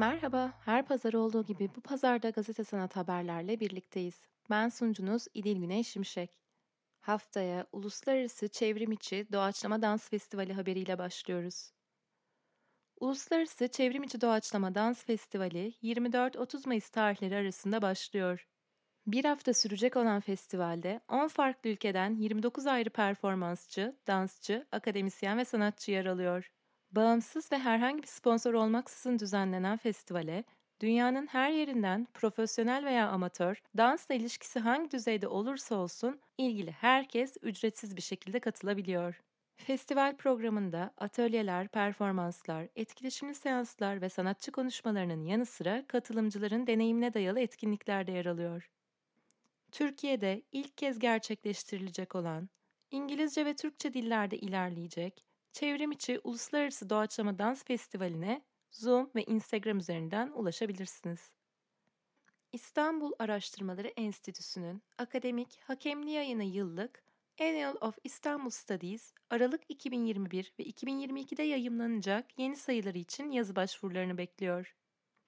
Merhaba, her pazar olduğu gibi bu pazarda gazete sanat haberlerle birlikteyiz. Ben sunucunuz İdil Güney Şimşek. Haftaya Uluslararası Çevrim İçi Doğaçlama Dans Festivali haberiyle başlıyoruz. Uluslararası Çevrim İçi Doğaçlama Dans Festivali 24-30 Mayıs tarihleri arasında başlıyor. Bir hafta sürecek olan festivalde 10 farklı ülkeden 29 ayrı performansçı, dansçı, akademisyen ve sanatçı yer alıyor. Bağımsız ve herhangi bir sponsor olmaksızın düzenlenen festivale, dünyanın her yerinden profesyonel veya amatör, dansla ilişkisi hangi düzeyde olursa olsun ilgili herkes ücretsiz bir şekilde katılabiliyor. Festival programında atölyeler, performanslar, etkileşimli seanslar ve sanatçı konuşmalarının yanı sıra katılımcıların deneyimine dayalı etkinlikler de yer alıyor. Türkiye'de ilk kez gerçekleştirilecek olan, İngilizce ve Türkçe dillerde ilerleyecek, çevrim içi Uluslararası Doğaçlama Dans Festivali'ne Zoom ve Instagram üzerinden ulaşabilirsiniz. İstanbul Araştırmaları Enstitüsü'nün akademik hakemli yayını yıllık Annual of Istanbul Studies Aralık 2021 ve 2022'de yayımlanacak yeni sayıları için yazı başvurularını bekliyor.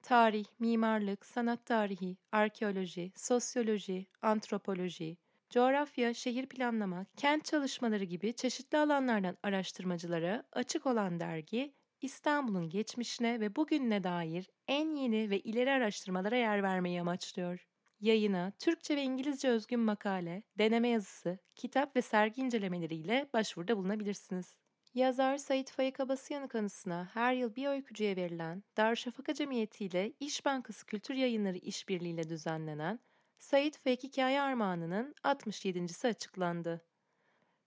Tarih, mimarlık, sanat tarihi, arkeoloji, sosyoloji, antropoloji, coğrafya, şehir planlama, kent çalışmaları gibi çeşitli alanlardan araştırmacılara açık olan dergi, İstanbul'un geçmişine ve bugününe dair en yeni ve ileri araştırmalara yer vermeyi amaçlıyor. Yayına Türkçe ve İngilizce özgün makale, deneme yazısı, kitap ve sergi incelemeleriyle başvuruda bulunabilirsiniz. Yazar Sait Faik Abasıyan'ın kanısına her yıl bir öykücüye verilen Darüşşafaka Cemiyeti ile İş Bankası Kültür Yayınları işbirliğiyle düzenlenen Sait Faik Hikaye Armağanı'nın 67.si açıklandı.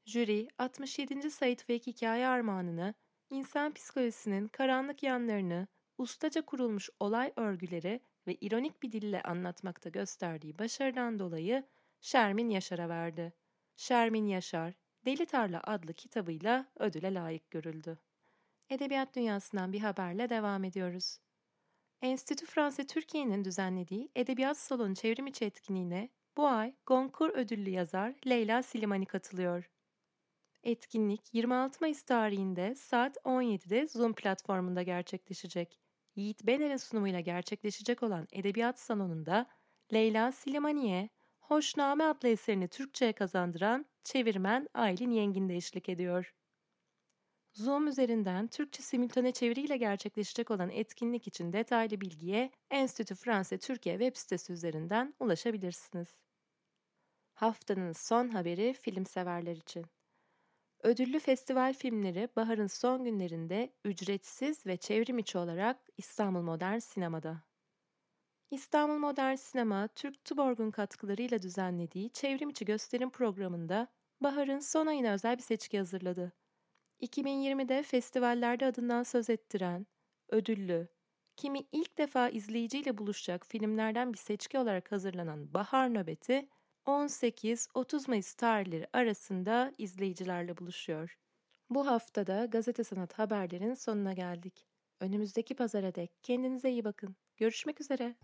Jüri 67. Sait Faik Hikaye Armağanı'nı insan psikolojisinin karanlık yanlarını ustaca kurulmuş olay örgüleri ve ironik bir dille anlatmakta gösterdiği başarıdan dolayı Şermin Yaşar'a verdi. Şermin Yaşar, Deli Tarla adlı kitabıyla ödüle layık görüldü. Edebiyat dünyasından bir haberle devam ediyoruz. Enstitü Fransa Türkiye'nin düzenlediği Edebiyat Salonu çevrimiçi etkinliğine bu ay Goncourt ödüllü yazar Leyla Silimani katılıyor. Etkinlik 26 Mayıs tarihinde saat 17'de Zoom platformunda gerçekleşecek. Yiğit Bener'in sunumuyla gerçekleşecek olan Edebiyat Salonu'nda Leyla Silimani'ye Hoşname adlı eserini Türkçe'ye kazandıran çevirmen Aylin Yengin de eşlik ediyor. Zoom üzerinden Türkçe simültane çeviriyle gerçekleşecek olan etkinlik için detaylı bilgiye Enstitü Fransa Türkiye web sitesi üzerinden ulaşabilirsiniz. Haftanın son haberi film severler için. Ödüllü festival filmleri baharın son günlerinde ücretsiz ve çevrim içi olarak İstanbul Modern Sinema'da. İstanbul Modern Sinema, Türk Tuborg'un katkılarıyla düzenlediği çevrim içi gösterim programında baharın son ayına özel bir seçki hazırladı. 2020'de festivallerde adından söz ettiren, ödüllü, kimi ilk defa izleyiciyle buluşacak filmlerden bir seçki olarak hazırlanan Bahar Nöbeti, 18-30 Mayıs tarihleri arasında izleyicilerle buluşuyor. Bu haftada gazete sanat haberlerin sonuna geldik. Önümüzdeki pazara dek kendinize iyi bakın. Görüşmek üzere.